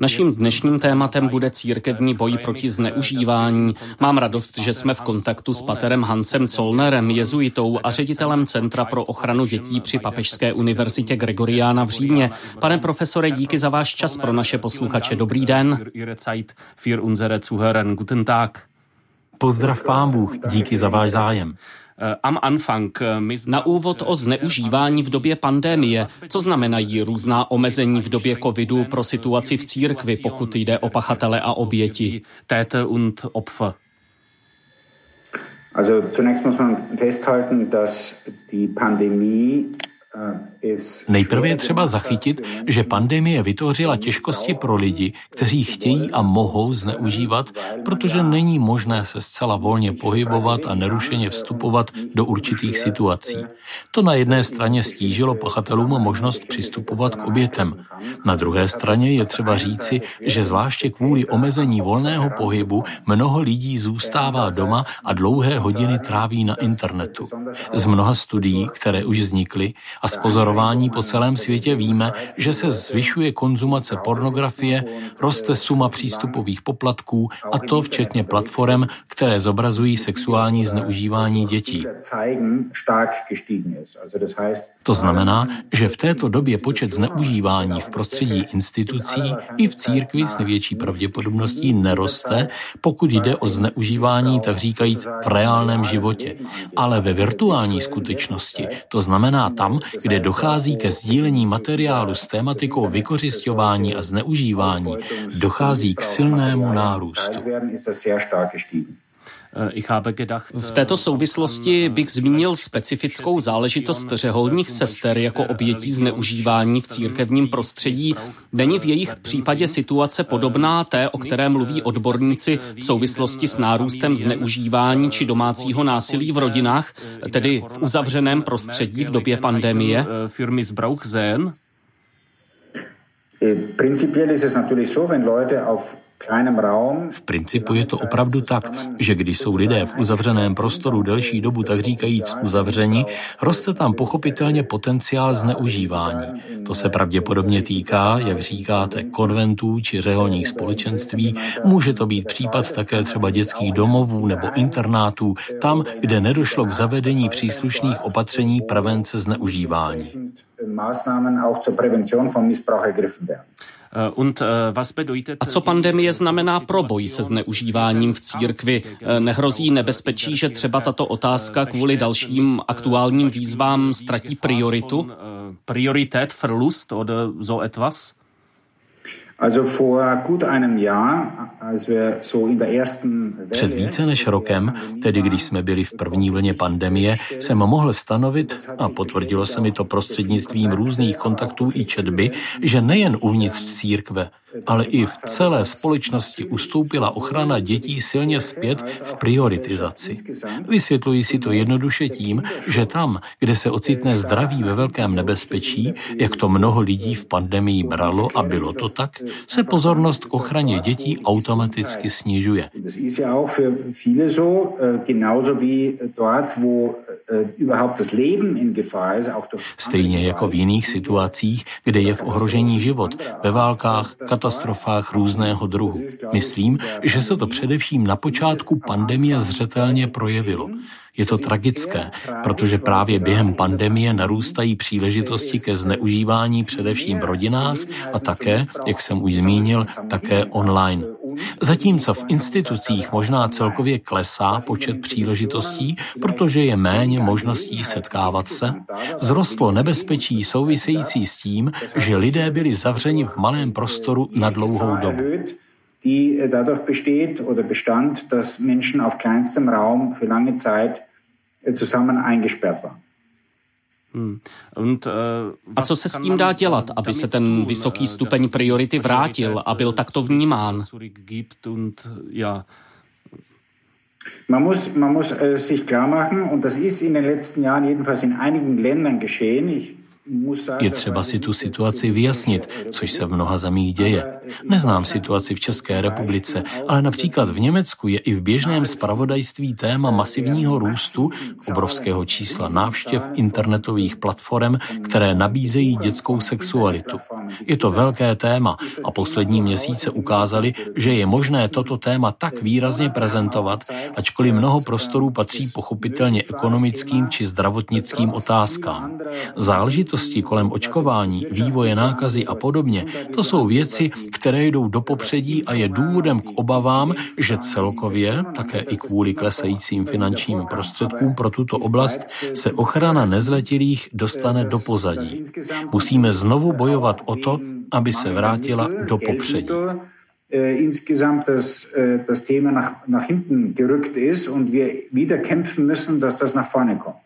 Naším dnešním tématem bude církevní boj proti zneužívání. Mám radost, že jsme v kontaktu s paterem Hansem Zollnerem, jezuitou a ředitelem Centra pro ochranu dětí při Papežské univerzitě Gregoriána v Římě. Pane profesore, díky za váš čas pro naše posluchače. Dobrý den. Pozdrav pán Bůh, díky za váš zájem. Eh, am Anfang. Eh, Na úvod o zneužívání v době pandémie. Co znamenají různá omezení v době covidu pro situaci v církvi, pokud jde o pachatele a oběti? Täter und Opfer. Also zunächst muss man festhalten, dass die Pandemie Nejprve je třeba zachytit, že pandemie vytvořila těžkosti pro lidi, kteří chtějí a mohou zneužívat, protože není možné se zcela volně pohybovat a nerušeně vstupovat do určitých situací. To na jedné straně stížilo pachatelům možnost přistupovat k obětem. Na druhé straně je třeba říci, že zvláště kvůli omezení volného pohybu mnoho lidí zůstává doma a dlouhé hodiny tráví na internetu. Z mnoha studií, které už vznikly, a z pozorování po celém světě víme, že se zvyšuje konzumace pornografie, roste suma přístupových poplatků a to včetně platform, které zobrazují sexuální zneužívání dětí. To znamená, že v této době počet zneužívání v prostředí institucí i v církvi s největší pravděpodobností neroste, pokud jde o zneužívání, tak říkajíc, v reálném životě. Ale ve virtuální skutečnosti, to znamená tam, kde dochází ke sdílení materiálu s tématikou vykořišťování a zneužívání, dochází k silnému nárůstu. V této souvislosti bych zmínil specifickou záležitost řeholních sester jako obětí zneužívání v církevním prostředí. Není v jejich případě situace podobná té, o které mluví odborníci v souvislosti s nárůstem zneužívání či domácího násilí v rodinách, tedy v uzavřeném prostředí v době pandemie? Prinzipiell ist es natürlich so, wenn Leute auf v principu je to opravdu tak, že když jsou lidé v uzavřeném prostoru delší dobu, tak říkajíc uzavření, roste tam pochopitelně potenciál zneužívání. To se pravděpodobně týká, jak říkáte, konventů či řeholních společenství. Může to být případ také třeba dětských domovů nebo internátů, tam, kde nedošlo k zavedení příslušných opatření prevence zneužívání. Eh, A co pandemie znamená pro boj se zneužíváním v církvi? Eh, nehrozí nebezpečí, že třeba tato otázka kvůli dalším aktuálním výzvám ztratí prioritu? Eh, Priorität, Verlust oder so etwas? Před více než rokem, tedy když jsme byli v první vlně pandemie, jsem mohl stanovit, a potvrdilo se mi to prostřednictvím různých kontaktů i četby, že nejen uvnitř církve, ale i v celé společnosti ustoupila ochrana dětí silně zpět v prioritizaci. Vysvětluji si to jednoduše tím, že tam, kde se ocitne zdraví ve velkém nebezpečí, jak to mnoho lidí v pandemii bralo a bylo to tak, se pozornost k ochraně dětí automaticky snižuje. Stejně jako v jiných situacích, kde je v ohrožení život, ve válkách, katastrofách různého druhu. Myslím, že se to především na počátku pandemie zřetelně projevilo. Je to tragické, protože právě během pandemie narůstají příležitosti ke zneužívání především v rodinách a také, jak jsem už zmínil, také online. Zatímco v institucích možná celkově klesá počet příležitostí, protože je méně možností setkávat se, zrostlo nebezpečí související s tím, že lidé byli zavřeni v malém prostoru na dlouhou dobu die dadurch besteht oder bestand, dass Menschen auf kleinstem Raum für lange Zeit zusammen eingesperrt waren. Hmm. Und, uh, a co se s tím dá dělat, aby se ten vysoký stupeň priority vrátil a byl takto vnímán? Man muss, man muss äh, sich klar machen, und das ist in den letzten Jahren jedenfalls in einigen Ländern geschehen. Ich Je třeba si tu situaci vyjasnit, což se v mnoha zemích děje. Neznám situaci v České republice, ale například v Německu je i v běžném spravodajství téma masivního růstu, obrovského čísla návštěv internetových platform, které nabízejí dětskou sexualitu. Je to velké téma a poslední měsíce ukázali, že je možné toto téma tak výrazně prezentovat, ačkoliv mnoho prostorů patří pochopitelně ekonomickým či zdravotnickým otázkám. Záležitosti kolem očkování, vývoje nákazy a podobně, to jsou věci, které jdou do popředí a je důvodem k obavám, že celkově, také i kvůli klesajícím finančním prostředkům pro tuto oblast, se ochrana nezletilých dostane do pozadí. Musíme znovu bojovat o to, aby se vrátila do popředí. insgesamt das, das Thema nach, nach hinten gerückt ist und wir wieder kämpfen müssen, dass das nach vorne kommt.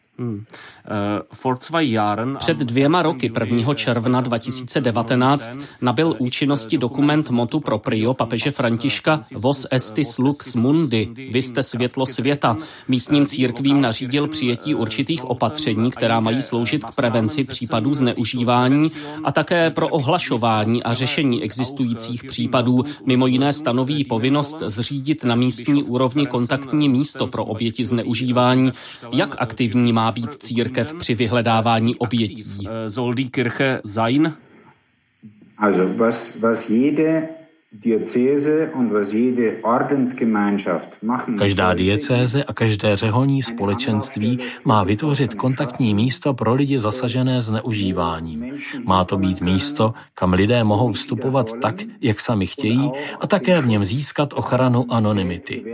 Před dvěma roky, 1. června 2019, nabil účinnosti dokument motu proprio papeže Františka Vos estis lux mundi, vy jste světlo světa. Místním církvím nařídil přijetí určitých opatření, která mají sloužit k prevenci případů zneužívání a také pro ohlašování a řešení existujících případů. Mimo jiné stanoví povinnost zřídit na místní úrovni kontaktní místo pro oběti zneužívání. Jak aktivní má být církev při vyhledávání obětí? Sein? Also was, was jede Každá diecéze a každé řeholní společenství má vytvořit kontaktní místo pro lidi zasažené zneužíváním. Má to být místo, kam lidé mohou vstupovat tak, jak sami chtějí a také v něm získat ochranu anonymity.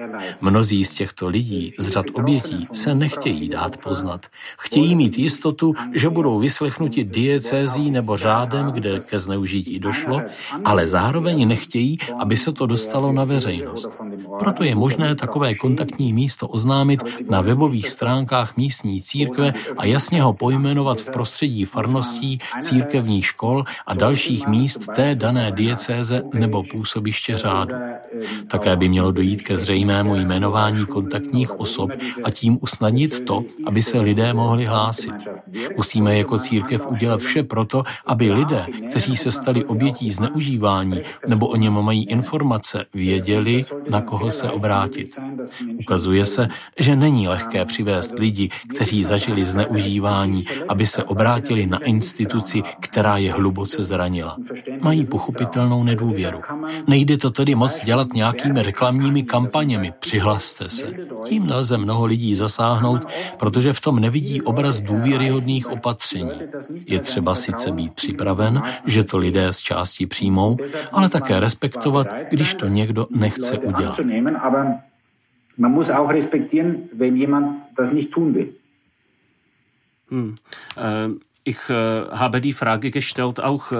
Mnozí z těchto lidí z řad obětí se nechtějí dát poznat. Chtějí mít jistotu, že budou vyslechnuti diecézí nebo řádem, kde ke zneužití došlo, ale zároveň nechtějí chtějí, aby se to dostalo na veřejnost. Proto je možné takové kontaktní místo oznámit na webových stránkách místní církve a jasně ho pojmenovat v prostředí farností, církevních škol a dalších míst té dané diecéze nebo působiště řádu. Také by mělo dojít ke zřejmému jmenování kontaktních osob a tím usnadnit to, aby se lidé mohli hlásit. Musíme jako církev udělat vše proto, aby lidé, kteří se stali obětí zneužívání nebo o něm mají informace, věděli, na koho se obrátit. Ukazuje se, že není lehké přivést lidi, kteří zažili zneužívání, aby se obrátili na instituci, která je hluboce zranila. Mají pochopitelnou nedůvěru. Nejde to tedy moc dělat nějakými reklamními kampaněmi. Přihlaste se. Tím nelze mnoho lidí zasáhnout, protože v tom nevidí obraz důvěryhodných opatření. Je třeba sice být připraven, že to lidé z části přijmou, ale také respektovat, když to někdo nechce udělat. Man muss auch respektieren, wenn jemand das nicht tun will. Hmm. Uh, Ich äh, habe die Frage gestellt auch äh,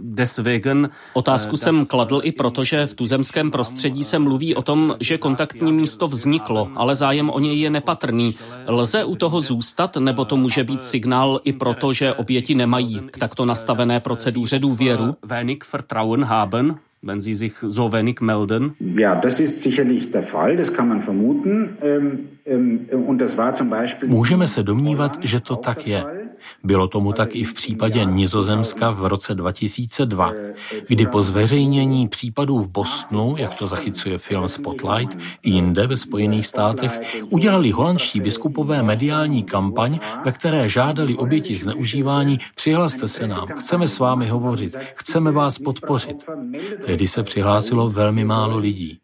deswegen. Otázku jsem kladl i proto, že v tuzemském prostředí se mluví o tom, že kontaktní místo vzniklo, ale zájem o něj je nepatrný. Lze u toho zůstat, nebo to může být signál i proto, že oběti nemají k takto nastavené proceduře důvěru? Wenig Vertrauen haben? wenn Sie sich so wenig melden? Ja, das ist sicherlich der Fall, das kann man vermuten. Ähm, ähm, und das war zum Beispiel Můžeme se domnívat, že to tak je. Bylo tomu tak i v případě Nizozemska v roce 2002, kdy po zveřejnění případů v Bostonu, jak to zachycuje film Spotlight, i jinde ve Spojených státech, udělali holandští biskupové mediální kampaň, ve které žádali oběti zneužívání, přihlaste se nám, chceme s vámi hovořit, chceme vás podpořit. Tehdy se přihlásilo velmi málo lidí.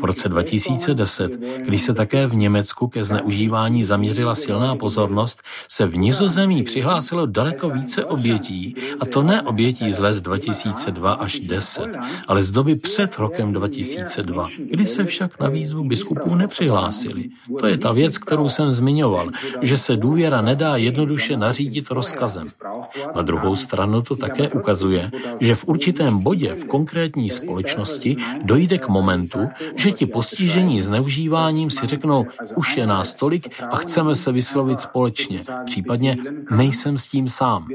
V roce 2010, když se také v Německu ke zneužívání zaměřila silná pozornost, se v Nizozemí přihlásilo daleko více obětí, a to ne obětí z let 2002 až 10, ale z doby před rokem 2002, kdy se však na výzvu biskupů nepřihlásili. To je ta věc, kterou jsem zmiňoval, že se důvěra nedá jednoduše nařídit rozkazem. Na druhou stranu to také ukazuje, že v určitém bodě v konkrétní společnosti dojde k momentu, že ti postižení zneužíváním si řeknou, už je nás tolik a chceme se vyslovit společně, případně nejsem s tím sám.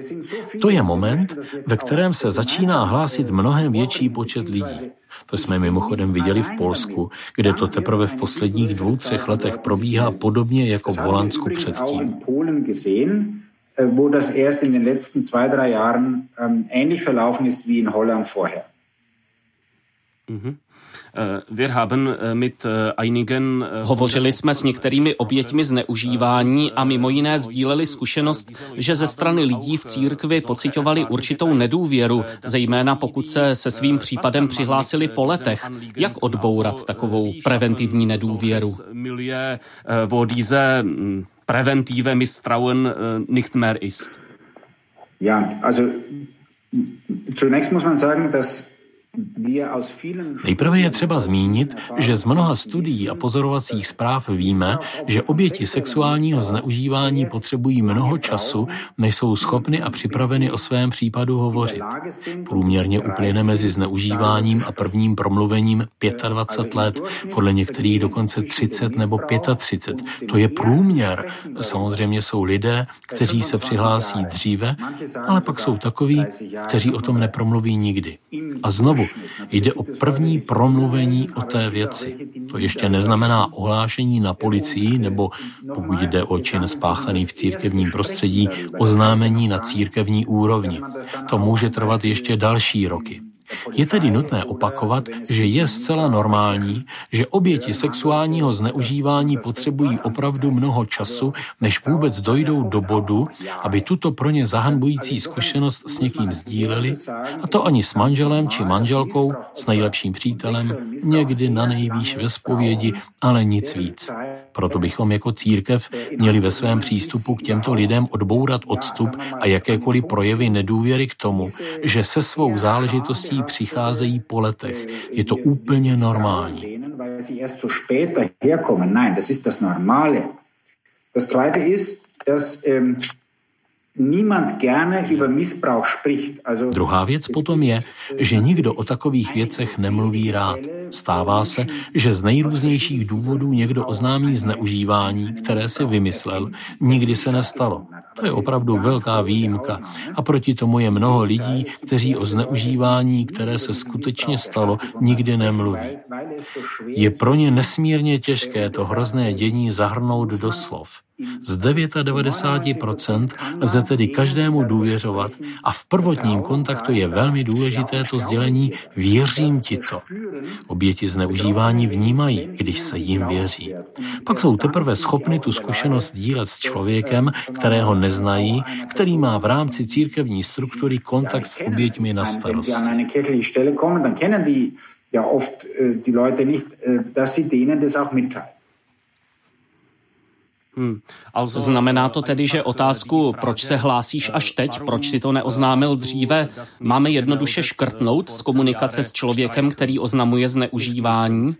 To je moment, ve kterém se začíná hlásit mnohem větší počet lidí. To jsme mimochodem viděli v Polsku, kde to teprve v posledních dvou, třech letech probíhá podobně jako v Holandsku předtím. wo das erst in den letzten zwei, drei Jahren ähm, ähnlich verlaufen ist wie in Holland vorher. Mhm. Eh, eh, Hovořili jsme s některými oběťmi zneužívání a mimo jiné sdíleli zkušenost, že ze strany lidí v církvi pocitovali určitou nedůvěru, zejména pokud se se svým případem přihlásili po letech. Jak odbourat takovou preventivní nedůvěru? Diese preventive Misstrauen nicht mehr ist. Ja, also zunächst muss man sagen, dass Nejprve je třeba zmínit, že z mnoha studií a pozorovacích zpráv víme, že oběti sexuálního zneužívání potřebují mnoho času, než jsou schopny a připraveny o svém případu hovořit. Průměrně uplyne mezi zneužíváním a prvním promluvením 25 let, podle některých dokonce 30 nebo 35. To je průměr. Samozřejmě jsou lidé, kteří se přihlásí dříve, ale pak jsou takoví, kteří o tom nepromluví nikdy. A znovu, Jde o první promluvení o té věci. To ještě neznamená ohlášení na policii nebo, pokud jde o čin spáchaný v církevním prostředí, oznámení na církevní úrovni. To může trvat ještě další roky. Je tedy nutné opakovat, že je zcela normální, že oběti sexuálního zneužívání potřebují opravdu mnoho času, než vůbec dojdou do bodu, aby tuto pro ně zahanbující zkušenost s někým sdíleli, a to ani s manželem či manželkou, s nejlepším přítelem, někdy na nejvýš ve spovědi, ale nic víc. Proto bychom jako církev měli ve svém přístupu k těmto lidem odbourat odstup a jakékoliv projevy nedůvěry k tomu, že se svou záležitostí přicházejí po letech. Je to úplně normální. Das Zweite ist, dass ähm, Druhá věc potom je, že nikdo o takových věcech nemluví rád. Stává se, že z nejrůznějších důvodů někdo oznámí zneužívání, které si vymyslel, nikdy se nestalo. To je opravdu velká výjimka. A proti tomu je mnoho lidí, kteří o zneužívání, které se skutečně stalo, nikdy nemluví. Je pro ně nesmírně těžké to hrozné dění zahrnout do slov. Z 99% lze tedy každému důvěřovat a v prvotním kontaktu je velmi důležité to sdělení věřím ti to. Oběti zneužívání vnímají, když se jim věří. Pak jsou teprve schopny tu zkušenost dílet s člověkem, kterého neznají, který má v rámci církevní struktury kontakt s oběťmi na starost. Ja, oft äh, die Leute nicht, äh, dass sie denen das auch mitteilen. Hmm. Znamená to tedy, že otázku, proč se hlásíš až teď, proč si to neoznámil dříve, máme jednoduše škrtnout z komunikace s člověkem, který oznamuje zneužívání?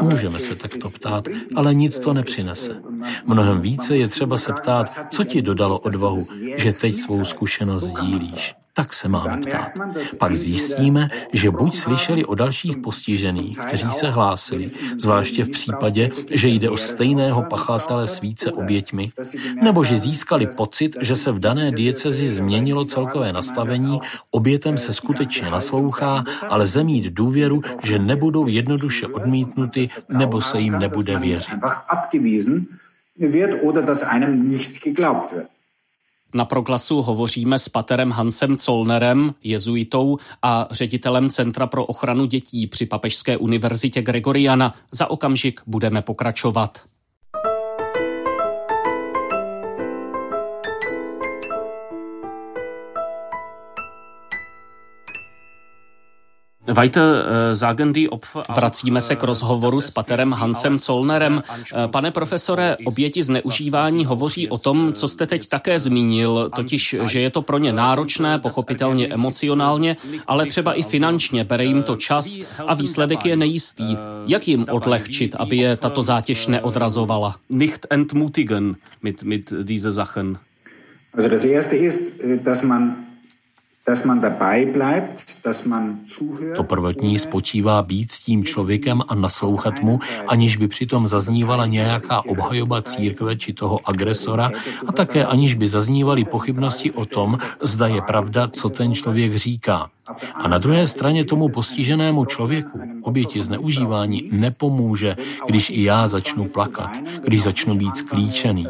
Můžeme se takto ptát, ale nic to nepřinese. Mnohem více je třeba se ptát, co ti dodalo odvahu, že teď svou zkušenost sdílíš. Tak se máme ptát. Pak zjistíme, že buď slyšeli o dalších postižených, kteří se hlásili, zvláště v případě, že jde o stejného pachatele s více oběťmi, nebo že získali pocit, že se v dané diecezi změnilo celkové nastavení, obětem se skutečně naslouchá, ale zemít důvěru, že nebudou jednoduše odmítnuty nebo se jim nebude věřit. wird oder dass einem nicht geglaubt wird. Na proglasu hovoříme s paterem Hansem Zollnerem, jezuitou a ředitelem Centra pro ochranu dětí při Papežské univerzitě Gregoriana. Za okamžik budeme pokračovat. Vracíme se k rozhovoru s paterem Hansem Zollnerem. Eh, pane profesore, oběti zneužívání hovoří o tom, co jste teď také zmínil, totiž, že je to pro ně náročné, pochopitelně emocionálně, ale třeba i finančně, bere jim to čas a výsledek je nejistý. Jak jim odlehčit, aby je tato zátěž neodrazovala? Nicht entmutigen mit, mit diese Sachen. Also das erste ist, dass man To prvotní spočívá být s tím člověkem a naslouchat mu, aniž by přitom zaznívala nějaká obhajoba církve či toho agresora a také aniž by zaznívaly pochybnosti o tom, zda je pravda, co ten člověk říká. A na druhé straně tomu postiženému člověku, oběti zneužívání, nepomůže, když i já začnu plakat, když začnu být sklíčený.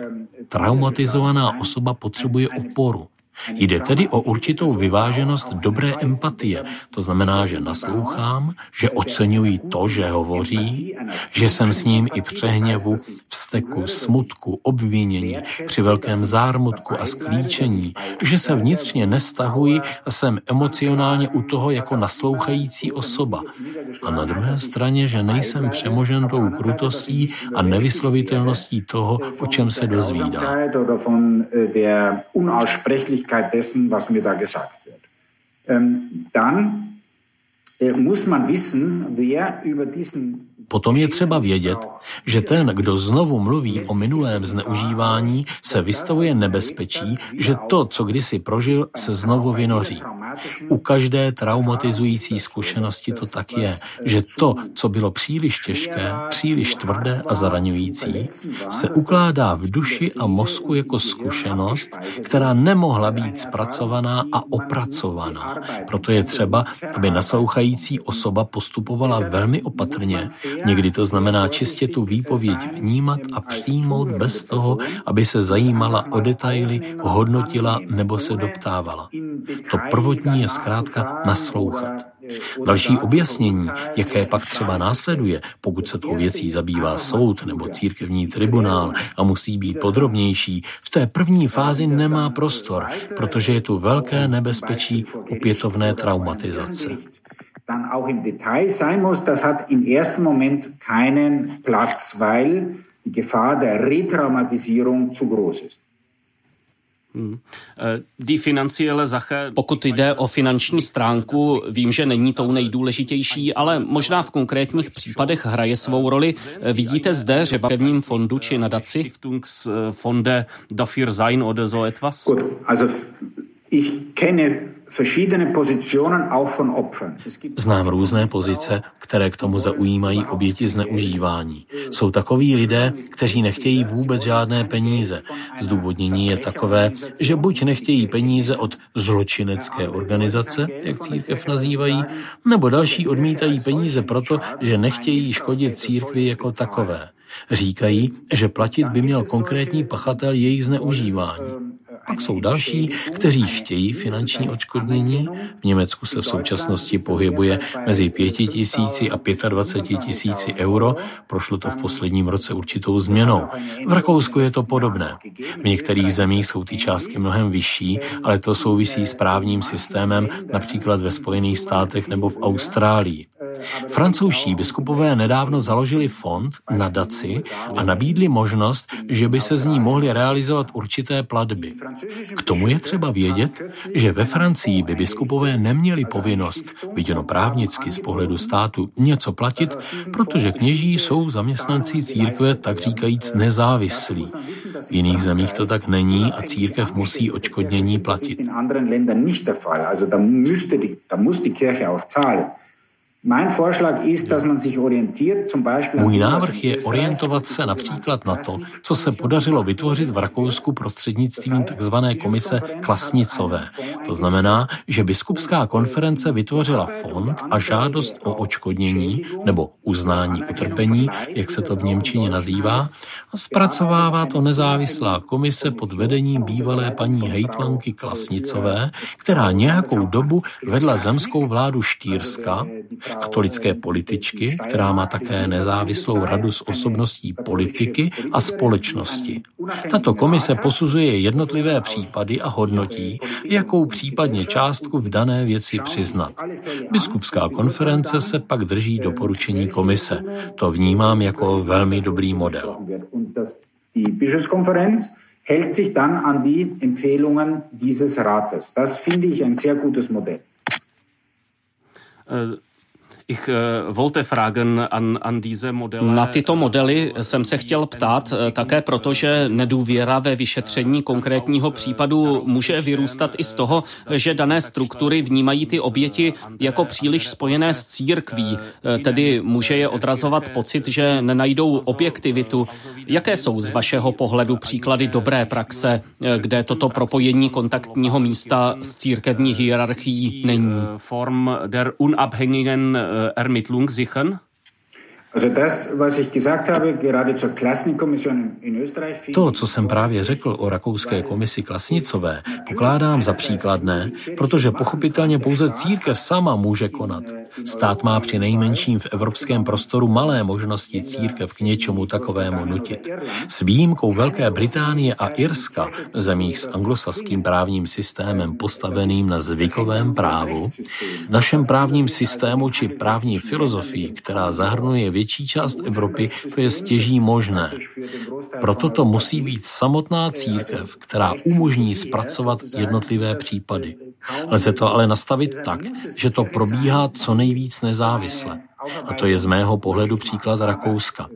Traumatizovaná osoba potřebuje oporu. Jde tedy o určitou vyváženost dobré empatie. To znamená, že naslouchám, že oceňuji to, že hovoří, že jsem s ním i při hněvu, vzteku, smutku, obvinění, při velkém zármutku a sklíčení, že se vnitřně nestahuji a jsem emocionálně u toho jako naslouchající osoba. A na druhé straně, že nejsem přemožen tou krutostí a nevyslovitelností toho, o čem se dozvídá. Richtigkeit dessen, was mir da gesagt wird. Ähm, dann äh, muss man wissen, wer über diesen Potom je třeba vědět, že ten, kdo znovu mluví o minulém zneužívání, se vystavuje nebezpečí, že to, co kdysi prožil, se znovu vynoří. U každé traumatizující zkušenosti to tak je, že to, co bylo příliš těžké, příliš tvrdé a zraňující, se ukládá v duši a mozku jako zkušenost, která nemohla být zpracovaná a opracovaná. Proto je třeba, aby naslouchající osoba postupovala velmi opatrně, Někdy to znamená čistě tu výpověď vnímat a přijmout bez toho, aby se zajímala o detaily, hodnotila nebo se doptávala. To prvotní je zkrátka naslouchat. Další objasnění, jaké pak třeba následuje, pokud se tou věcí zabývá soud nebo církevní tribunál a musí být podrobnější, v té první fázi nemá prostor, protože je tu velké nebezpečí opětovné traumatizace dann auch im Detail sein muss, das hat im ersten Moment keinen Platz, weil die Gefahr der Retraumatisierung zu groß ist. Hmm. Pokud jde o finanční stránku, vím, že není tou nejdůležitější, ale možná v konkrétních případech hraje svou roli. Vidíte zde, že v fondu či nadaci? Fonde dafür sein oder so etwas? Gut, also ich kenne Znám různé pozice, které k tomu zaujímají oběti zneužívání. Jsou takoví lidé, kteří nechtějí vůbec žádné peníze. Zdůvodnění je takové, že buď nechtějí peníze od zločinecké organizace, jak církev nazývají, nebo další odmítají peníze proto, že nechtějí škodit církvi jako takové. Říkají, že platit by měl konkrétní pachatel jejich zneužívání. Pak jsou další, kteří chtějí finanční odškodnění. V Německu se v současnosti pohybuje mezi 5 tisíci a 25 tisíci euro. Prošlo to v posledním roce určitou změnou. V Rakousku je to podobné. V některých zemích jsou ty částky mnohem vyšší, ale to souvisí s právním systémem, například ve Spojených státech nebo v Austrálii. Francouzští biskupové nedávno založili fond, nadaci a nabídli možnost, že by se z ní mohly realizovat určité platby. K tomu je třeba vědět, že ve Francii by biskupové neměli povinnost, viděno právnicky z pohledu státu, něco platit, protože kněží jsou zaměstnanci církve tak říkajíc nezávislí. V jiných zemích to tak není a církev musí očkodnění platit. Můj návrh je orientovat se například na to, co se podařilo vytvořit v Rakousku prostřednictvím tzv. komise Klasnicové. To znamená, že biskupská konference vytvořila fond a žádost o očkodnění nebo uznání utrpení, jak se to v Němčině nazývá, a zpracovává to nezávislá komise pod vedením bývalé paní hejtmanky Klasnicové, která nějakou dobu vedla zemskou vládu Štýrska katolické političky, která má také nezávislou radu s osobností politiky a společnosti. Tato komise posuzuje jednotlivé případy a hodnotí, jakou případně částku v dané věci přiznat. Biskupská konference se pak drží doporučení komise. To vnímám jako velmi dobrý model. hält sich dann an die Empfehlungen dieses Rates. Das finde ich ein sehr gutes Modell. Uh Na tyto modely jsem se chtěl ptát také proto, že nedůvěra ve vyšetření konkrétního případu může vyrůstat i z toho, že dané struktury vnímají ty oběti jako příliš spojené s církví, tedy může je odrazovat pocit, že nenajdou objektivitu. Jaké jsou z vašeho pohledu příklady dobré praxe, kde toto propojení kontaktního místa s církevní hierarchií není? Form der unabhängigen Ermittlung sichern? To, co jsem právě řekl o rakouské komisi Klasnicové, pokládám za příkladné, protože pochopitelně pouze církev sama může konat. Stát má při nejmenším v evropském prostoru malé možnosti církev k něčemu takovému nutit. S výjimkou Velké Británie a Irska, zemích s anglosaským právním systémem postaveným na zvykovém právu, našem právním systému či právní filozofii, která zahrnuje větší část Evropy, to je stěží možné. Proto to musí být samotná církev, která umožní zpracovat jednotlivé případy. Lze to ale nastavit tak, že to probíhá co nejvíc nezávisle. A to je z mého pohledu příklad Rakouska.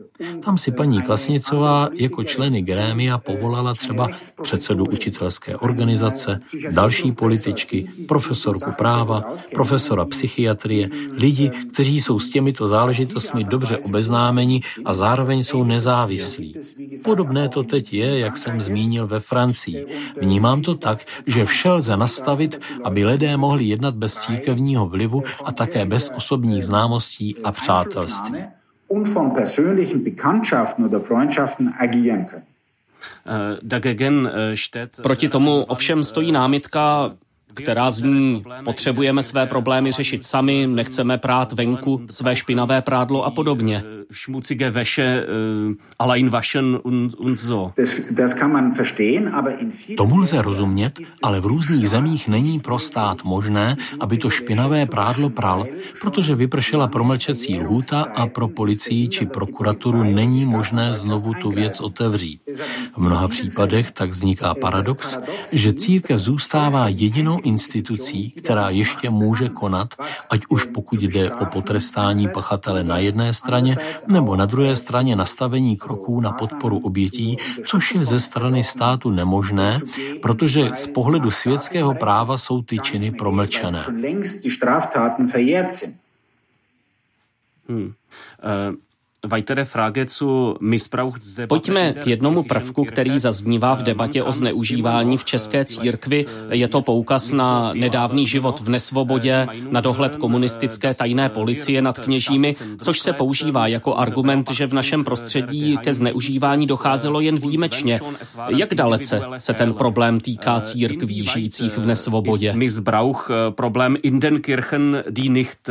Tam si paní Klasnicová jako členy grémia povolala třeba předsedu učitelské organizace, další političky, profesorku práva, profesora psychiatrie, lidi, kteří jsou s těmito záležitostmi dobře obeznámeni a zároveň jsou nezávislí. Podobné to teď je, jak jsem zmínil ve Francii. Vnímám to tak, že vše lze nastavit, aby lidé mohli jednat bez církevního vlivu a také bez osobních známostí a přátelství. Und von persönlichen Bekanntschaften oder Freundschaften agieren können. Äh, äh, Proti tomu ovšem stojí námitka, která zní, potřebujeme své problémy řešit sami, nechceme prát venku své špinavé prádlo a podobně schmutzige Wäsche allein waschen und, und so. Das, das kann man verstehen, aber in Tomu lze rozumět, ale v různých zemích není pro stát možné, aby to špinavé prádlo pral, protože vypršela promlčecí lhůta a pro policii či prokuraturu není možné znovu tu věc otevřít. V mnoha případech tak vzniká paradox, že církev zůstává jedinou institucí, která ještě může konat, ať už pokud jde o potrestání pachatele na jedné straně, nebo na druhé straně nastavení kroků na podporu obětí, což je ze strany státu nemožné, protože z pohledu světského práva jsou ty činy promlčené. Hmm. Uh, Pojďme k jednomu prvku, který zaznívá v debatě o zneužívání v české církvi. Je to poukaz na nedávný život v nesvobodě, na dohled komunistické tajné policie nad kněžími, což se používá jako argument, že v našem prostředí ke zneužívání docházelo jen výjimečně. Jak dalece se ten problém týká církví žijících v nesvobodě? Missbrauch, problém in den Kirchen, die nicht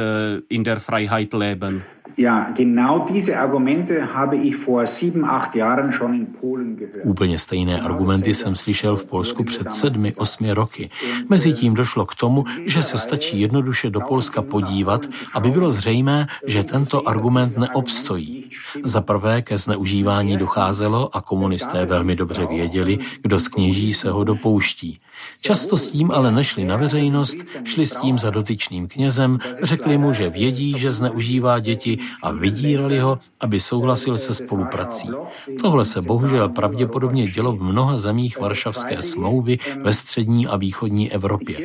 in der Freiheit leben. Ja, genau diese Argumente habe ich vor sieben, acht Jahren schon in Polen gehört. Úplně stejné argumenty jsem slyšel v Polsku před sedmi, osmi roky. Mezitím došlo k tomu, že se stačí jednoduše do Polska podívat, aby bylo zřejmé, že tento argument neobstojí. Za prvé ke zneužívání docházelo a komunisté velmi dobře věděli, kdo z kněží se ho dopouští. Často s tím ale nešli na veřejnost, šli s tím za dotyčným knězem, řekli mu, že vědí, že zneužívá děti a vydírali ho, aby souhlasil se spoluprací. Tohle se bohužel pravděpodobně dělo v mnoha zemích Varšavské smlouvy ve střední a východní Evropě.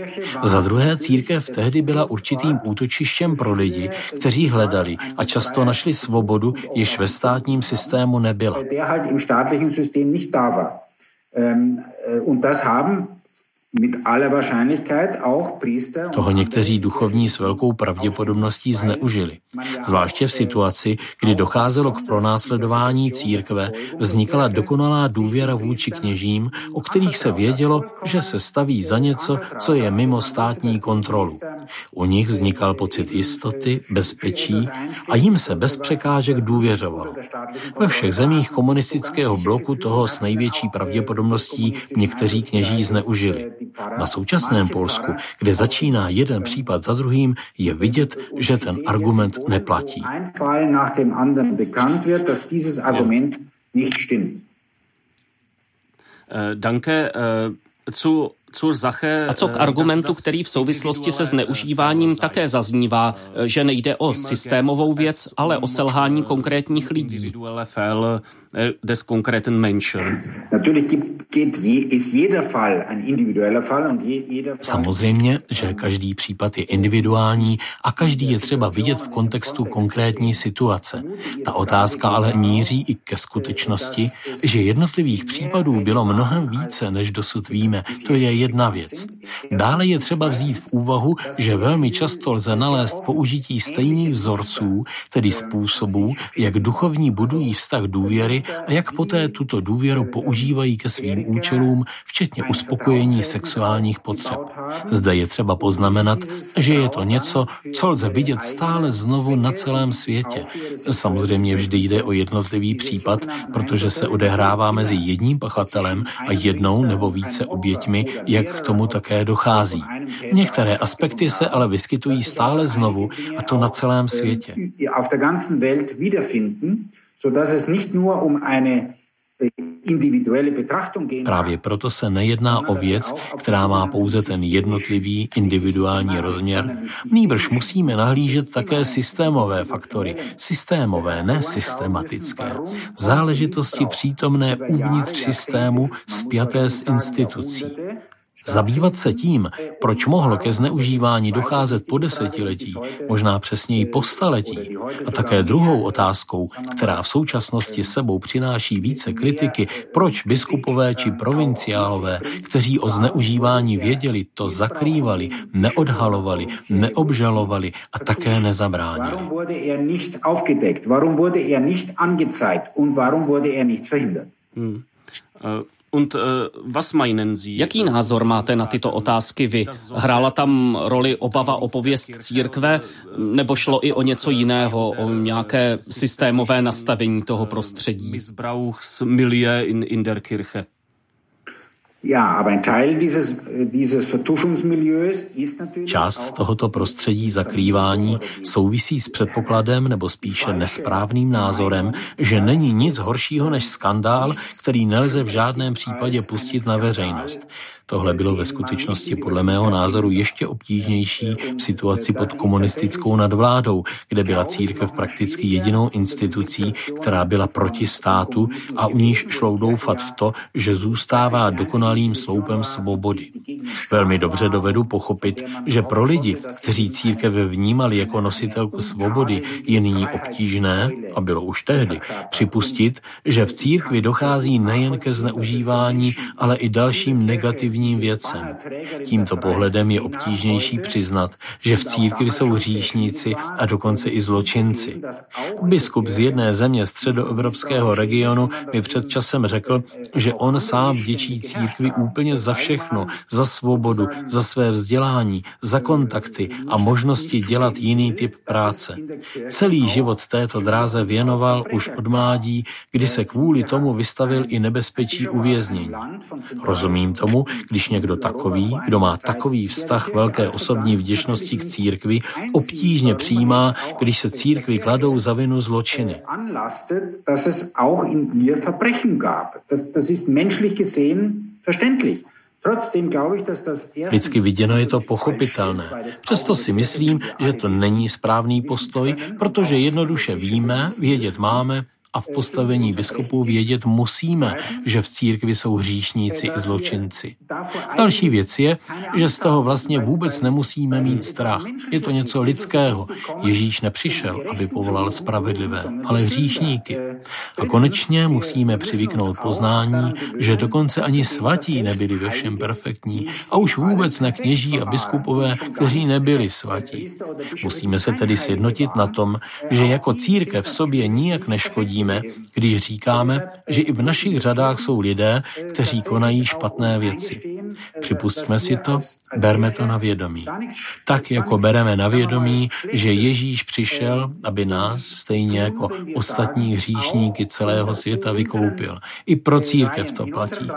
Za druhé, církev tehdy byla určitým útočištěm pro lidi, kteří hledali a často našli svobodu, již ve státním systému nebyla. Ähm, äh, und das haben toho někteří duchovní s velkou pravděpodobností zneužili. Zvláště v situaci, kdy docházelo k pronásledování církve, vznikala dokonalá důvěra vůči kněžím, o kterých se vědělo, že se staví za něco, co je mimo státní kontrolu. U nich vznikal pocit jistoty, bezpečí a jim se bez překážek důvěřovalo. Ve všech zemích komunistického bloku toho s největší pravděpodobností někteří kněží zneužili. Na současném Polsku, kde začíná jeden případ za druhým, je vidět, že ten argument neplatí. Danke. Zu A co k argumentu, který v souvislosti se zneužíváním také zaznívá, že nejde o systémovou věc, ale o selhání konkrétních lidí? des konkreten Menschen. Samozřejmě, že každý případ je individuální a každý je třeba vidět v kontextu konkrétní situace. Ta otázka ale míří i ke skutečnosti, že jednotlivých případů bylo mnohem více, než dosud víme. To je jedna věc. Dále je třeba vzít v úvahu, že velmi často lze nalézt použití stejných vzorců, tedy způsobů, jak duchovní budují vztah důvěry a jak poté tuto důvěru používají ke svým účelům, včetně uspokojení sexuálních potřeb. Zde je třeba poznamenat, že je to něco, co lze vidět stále znovu na celém světě. Samozřejmě vždy jde o jednotlivý případ, protože se odehrává mezi jedním pachatelem a jednou nebo více oběťmi, jak k tomu také dochází. Některé aspekty se ale vyskytují stále znovu a to na celém světě um äh, Právě proto se nejedná o věc, která má pouze ten jednotlivý individuální rozměr. Nýbrž musíme nahlížet také systémové faktory, systémové, ne systematické. Záležitosti přítomné uvnitř systému spjaté s institucí. Zabývat se tím, proč mohlo ke zneužívání docházet po desetiletí, možná přesněji po staletí, a také druhou otázkou, která v současnosti sebou přináší více kritiky, proč biskupové či provinciálové, kteří o zneužívání věděli, to zakrývali, neodhalovali, neobžalovali a také nezabránili. Hmm. Sie? Jaký názor máte na tyto otázky vy? Hrála tam roli obava o pověst církve, nebo šlo i o něco jiného, o nějaké systémové nastavení toho prostředí? Missbrauchsmilieu in, in der Kirche. Část tohoto prostředí zakrývání souvisí s předpokladem nebo spíše nesprávným názorem, že není nic horšího než skandál, který nelze v žádném případě pustit na veřejnost. Tohle bylo ve skutečnosti podle mého názoru ještě obtížnější v situaci pod komunistickou nadvládou, kde byla církev prakticky jedinou institucí, která byla proti státu a u níž šlo doufat v to, že zůstává dokonalým sloupem svobody. Velmi dobře dovedu pochopit, že pro lidi, kteří církev vnímali jako nositelku svobody, je nyní obtížné, a bylo už tehdy, připustit, že v církvi dochází nejen ke zneužívání, ale i dalším negativním negativním věcem. Tímto pohledem je obtížnější přiznat, že v církvi jsou hříšníci a dokonce i zločinci. Biskup z jedné země středoevropského regionu mi před časem řekl, že on sám vděčí církvi úplně za všechno, za svobodu, za své vzdělání, za kontakty a možnosti dělat jiný typ práce. Celý život této dráze věnoval už od mládí, kdy se kvůli tomu vystavil i nebezpečí uvěznění. Rozumím tomu, když někdo takový, kdo má takový vztah velké osobní vděčnosti k církvi, obtížně přijímá, když se církvi kladou za vinu zločiny. Lidsky viděno je to pochopitelné. Přesto si myslím, že to není správný postoj, protože jednoduše víme, vědět máme, a v postavení biskupů vědět musíme, že v církvi jsou hříšníci i zločinci. Další věc je, že z toho vlastně vůbec nemusíme mít strach. Je to něco lidského. Ježíš nepřišel, aby povolal spravedlivé, ale hříšníky. A konečně musíme přivyknout poznání, že dokonce ani svatí nebyli ve všem perfektní a už vůbec ne kněží a biskupové, kteří nebyli svatí. Musíme se tedy sjednotit na tom, že jako církev v sobě nijak neškodí vidíme, když říkáme, že i v našich řadách jsou lidé, kteří konají špatné věci. Připustíme si to, berme to na vědomí. Tak jako bereme na vědomí, že Ježíš přišel, aby nás, stejně jako ostatní hříšníky celého světa, vykoupil. I pro církev to platí.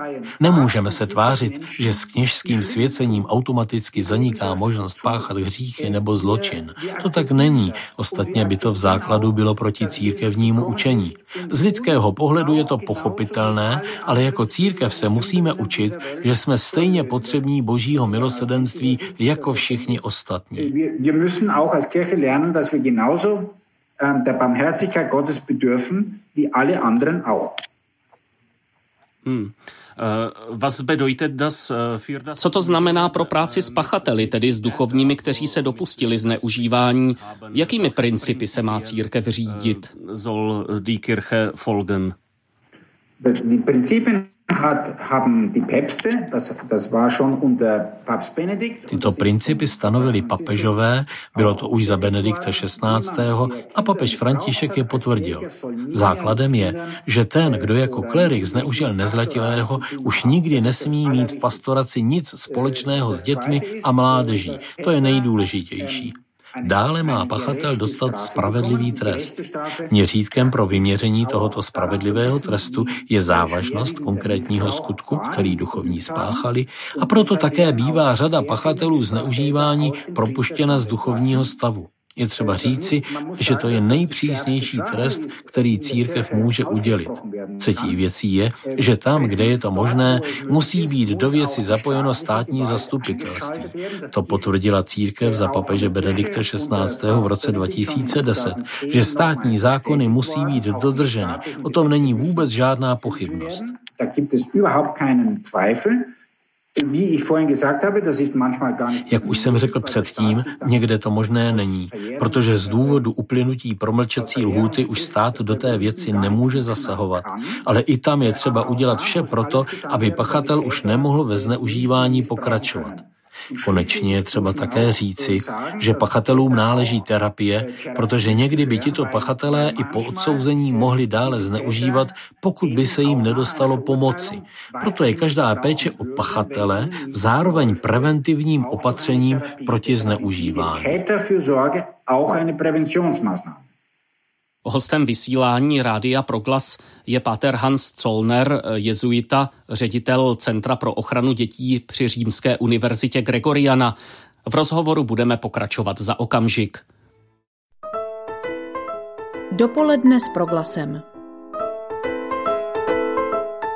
Nemůžeme se tvářit, že s kněžským svěcením automaticky zaniká možnost páchat hříchy nebo zločin. To tak není. Ostatně by to v základu bylo proti církevnímu učení. Z lidského pohledu je to pochopitelné, ale jako církev se musíme učit, že jsme stejně potřební božího milosedenství jako všichni ostatní. Wir auch. Hmm. Co to znamená pro práci s pachateli, tedy s duchovními, kteří se dopustili zneužívání? Jakými principy se má církev řídit? Soll die Kirche folgen? Die Prinzipien Tyto principy stanovili papežové, bylo to už za Benedikta XVI. a papež František je potvrdil. Základem je, že ten, kdo jako klerik zneužil nezletilého, už nikdy nesmí mít v pastoraci nic společného s dětmi a mládeží. To je nejdůležitější. Dále má pachatel dostat spravedlivý trest. Měřítkem pro vyměření tohoto spravedlivého trestu je závažnost konkrétního skutku, který duchovní spáchali, a proto také bývá řada pachatelů zneužívání propuštěna z duchovního stavu. Je třeba říci, že to je nejpřísnější trest, který církev může udělit. Třetí věcí je, že tam, kde je to možné, musí být do věci zapojeno státní zastupitelství. To potvrdila církev za papeže Benedikta XVI. v roce 2010, že státní zákony musí být dodrženy. O tom není vůbec žádná pochybnost. Jak už jsem řekl předtím, někde to možné není, protože z důvodu uplynutí promlčecí lhůty už stát do té věci nemůže zasahovat. Ale i tam je třeba udělat vše proto, aby pachatel už nemohl ve zneužívání pokračovat. Konečně je třeba také říci, že pachatelům náleží terapie, protože někdy by tito pachatelé i po odsouzení mohli dále zneužívat, pokud by se jim nedostalo pomoci. Proto je každá péče o pachatele zároveň preventivním opatřením proti zneužívání. Hostem vysílání Rádia Proglas je páter Hans Zollner, jezuita, ředitel Centra pro ochranu dětí při Římské univerzitě Gregoriana. V rozhovoru budeme pokračovat za okamžik. Dopoledne s Proglasem.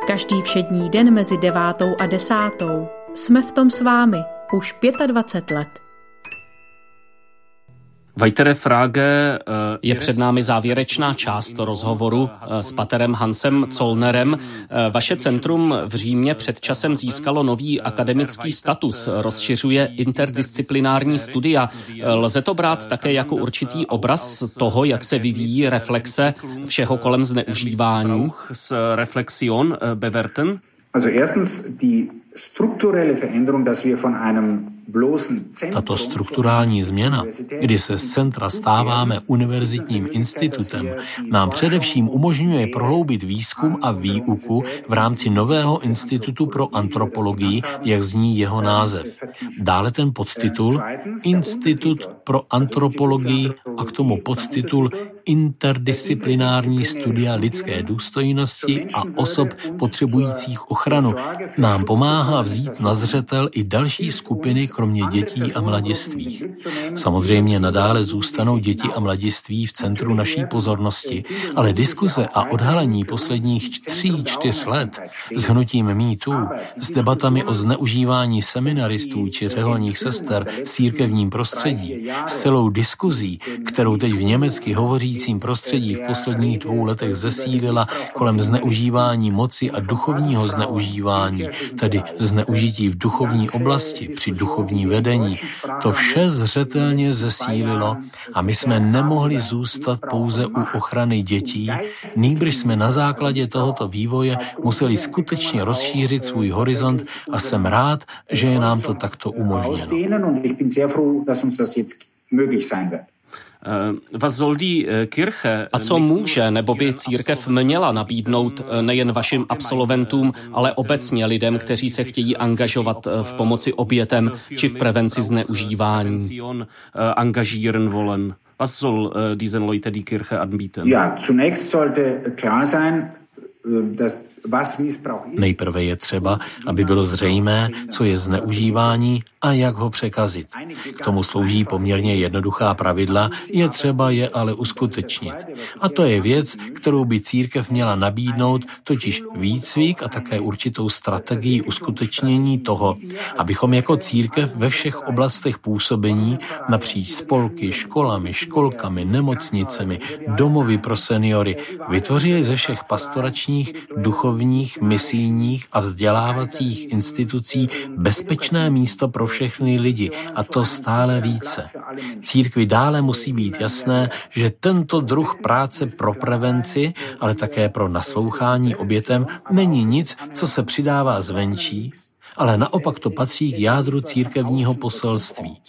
Každý všední den mezi devátou a desátou jsme v tom s vámi už 25 let. Vajtere Frage, eh, je před námi závěrečná část rozhovoru eh, s paterem Hansem Zollnerem. Eh, vaše centrum v Římě před časem získalo nový akademický status, rozšiřuje interdisciplinární studia. Lze to brát také jako určitý obraz toho, jak se vyvíjí reflexe všeho kolem zneužívání? S reflexion bewerten? Also erstens die strukturelle Veränderung, dass wir von einem tato strukturální změna, kdy se z centra stáváme univerzitním institutem, nám především umožňuje prohloubit výzkum a výuku v rámci nového institutu pro antropologii, jak zní jeho název. Dále ten podtitul Institut pro antropologii a k tomu podtitul Interdisciplinární studia lidské důstojnosti a osob potřebujících ochranu. Nám pomáhá vzít na zřetel i další skupiny, kromě dětí a mladistvých. Samozřejmě nadále zůstanou děti a mladiství v centru naší pozornosti, ale diskuze a odhalení posledních tří, čtyř let s hnutím MeToo, s debatami o zneužívání seminaristů či řeholních sester v církevním prostředí, s celou diskuzí, kterou teď v německy hovořícím prostředí v posledních dvou letech zesílila kolem zneužívání moci a duchovního zneužívání, tedy zneužití v duchovní oblasti při duchovní vedení. To vše zřetelně zesílilo a my jsme nemohli zůstat pouze u ochrany dětí, nýbrž jsme na základě tohoto vývoje museli skutečně rozšířit svůj horizont a jsem rád, že je nám to takto umožněno. Eh, eh, A co může nebo by církev měla nabídnout eh, nejen vašim absolventům, ale obecně lidem, kteří se chtějí angažovat v pomoci obětem či v prevenci zneužívání? Engagieren wollen. Was soll diesen Leute die Kirche anbieten? Ja, zunächst sollte klar sein, dass Nejprve je třeba, aby bylo zřejmé, co je zneužívání a jak ho překazit. K tomu slouží poměrně jednoduchá pravidla, je třeba je ale uskutečnit. A to je věc, kterou by církev měla nabídnout, totiž výcvik a také určitou strategii uskutečnění toho, abychom jako církev ve všech oblastech působení napříč spolky, školami, školkami, nemocnicemi, domovy pro seniory vytvořili ze všech pastoračních, duchovních, misijních a vzdělávacích institucí bezpečné místo pro všechny lidi a to stále více. Církvi dále musí být jasné, že tento druh práce pro prevenci, ale také pro naslouchání obětem není nic, co se přidává zvenčí, ale naopak to patří k jádru církevního poselství.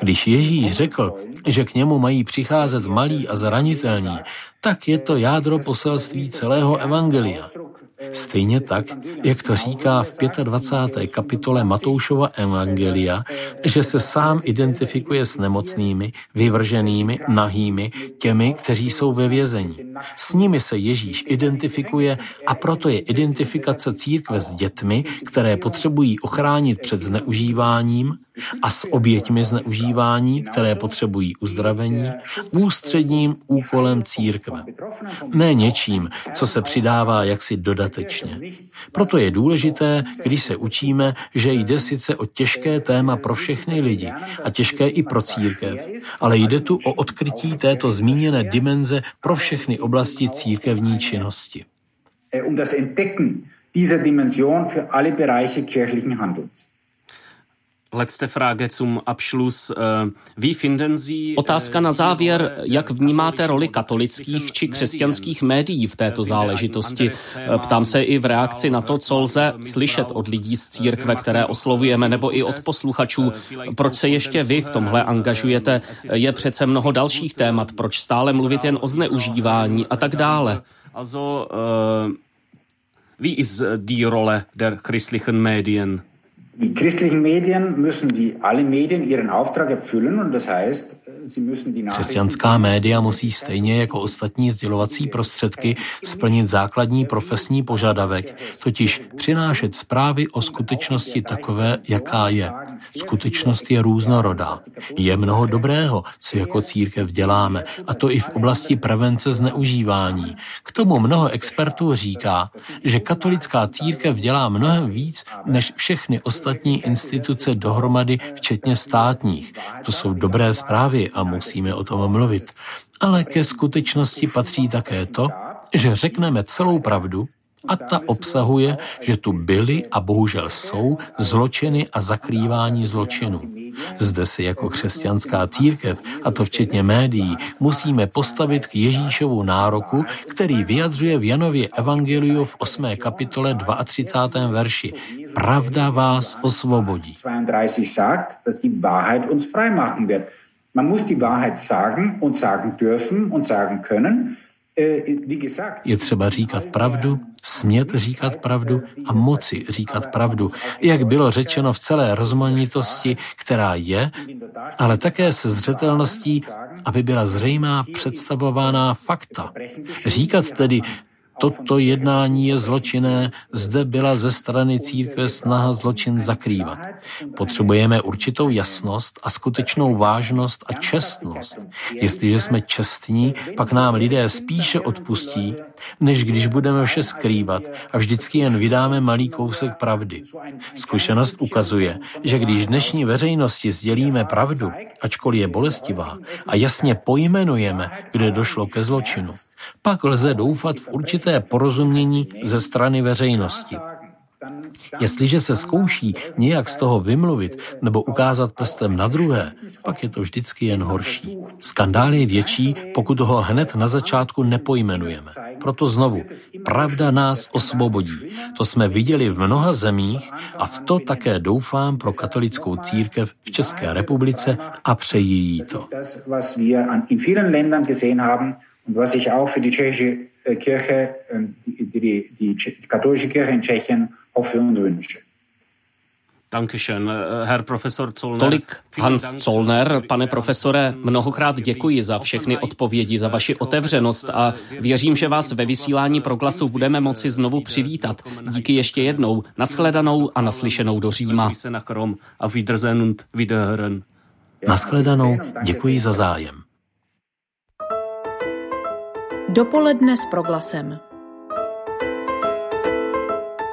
Když Ježíš řekl, že k němu mají přicházet malí a zranitelní, tak je to jádro poselství celého evangelia. Stejně tak, jak to říká v 25. kapitole Matoušova Evangelia, že se sám identifikuje s nemocnými, vyvrženými, nahými, těmi, kteří jsou ve vězení. S nimi se Ježíš identifikuje a proto je identifikace církve s dětmi, které potřebují ochránit před zneužíváním, a s oběťmi zneužívání, které potřebují uzdravení, ústředním úkolem církve. Ne něčím, co se přidává jaksi dodatečně. Proto je důležité, když se učíme, že jde sice o těžké téma pro všechny lidi a těžké i pro církev, ale jde tu o odkrytí této zmíněné dimenze pro všechny oblasti církevní činnosti. Um das Entdecken dieser Dimension für alle Bereiche kirchlichen Handelns. Letzte Frage zum Abschluss. Äh, wie finden Sie... Otázka na závěr. Jak vnímáte roli katolických či křesťanských médií v této záležitosti? Ptám se i v reakci na to, co lze slyšet od lidí z církve, které oslovujeme, nebo i od posluchačů. Proč se ještě vy v tomhle angažujete? Je přece mnoho dalších témat. Proč stále mluvit jen o zneužívání a tak dále? Also, uh, wie ist die Rolle der christlichen Medien? Die christlichen Medien müssen wie alle Medien ihren Auftrag erfüllen und das heißt, Křesťanská média musí stejně jako ostatní sdělovací prostředky splnit základní profesní požadavek, totiž přinášet zprávy o skutečnosti takové, jaká je. Skutečnost je různorodá. Je mnoho dobrého, co jako církev děláme, a to i v oblasti prevence zneužívání. K tomu mnoho expertů říká, že katolická církev dělá mnohem víc než všechny ostatní instituce dohromady, včetně státních. To jsou dobré zprávy a musíme o tom mluvit. Ale ke skutečnosti patří také to, že řekneme celou pravdu a ta obsahuje, že tu byly a bohužel jsou zločiny a zakrývání zločinů. Zde si jako křesťanská církev, a to včetně médií, musíme postavit k Ježíšovu nároku, který vyjadřuje v Janově Evangeliu v 8. kapitole 32. verši. Pravda vás osvobodí. 32 sagt, dass die Wahrheit uns frei machen wird. Man muss die Wahrheit sagen und sagen dürfen und sagen können. Äh, Je třeba říkat pravdu, smět říkat pravdu a moci říkat pravdu, jak bylo řečeno v celé rozmanitosti, která je, ale také se zřetelností, aby byla zřejmá představovaná fakta. Říkat tedy toto jednání je zločinné, zde byla ze strany církve snaha zločin zakrývat. Potřebujeme určitou jasnost a skutečnou vážnost a čestnost. Jestliže jsme čestní, pak nám lidé spíše odpustí, než když budeme vše skrývat a vždycky jen vydáme malý kousek pravdy. Zkušenost ukazuje, že když dnešní veřejnosti sdělíme pravdu, ačkoliv je bolestivá, a jasně pojmenujeme, kde došlo ke zločinu, pak lze doufat v určité porozumění ze strany veřejnosti. Jestliže se zkouší nějak z toho vymluvit nebo ukázat prstem na druhé, pak je to vždycky jen horší. Skandál je větší, pokud ho hned na začátku nepojmenujeme. Proto znovu, pravda nás osvobodí. To jsme viděli v mnoha zemích a v to také doufám pro katolickou církev v České republice a přeji jí to. Äh, Kirche, ähm, die, die, die katholische Kirche in Tschechien und wünsche. Dankeschön, Herr Profesor Zollner. Tolik Hans Zollner. Pane profesore, mnohokrát děkuji za všechny odpovědi, za vaši otevřenost a věřím, že vás ve vysílání proglasu budeme moci znovu přivítat. Díky ještě jednou. Naschledanou a naslyšenou do Říma. Naschledanou, děkuji za zájem. Dopoledne s proglasem.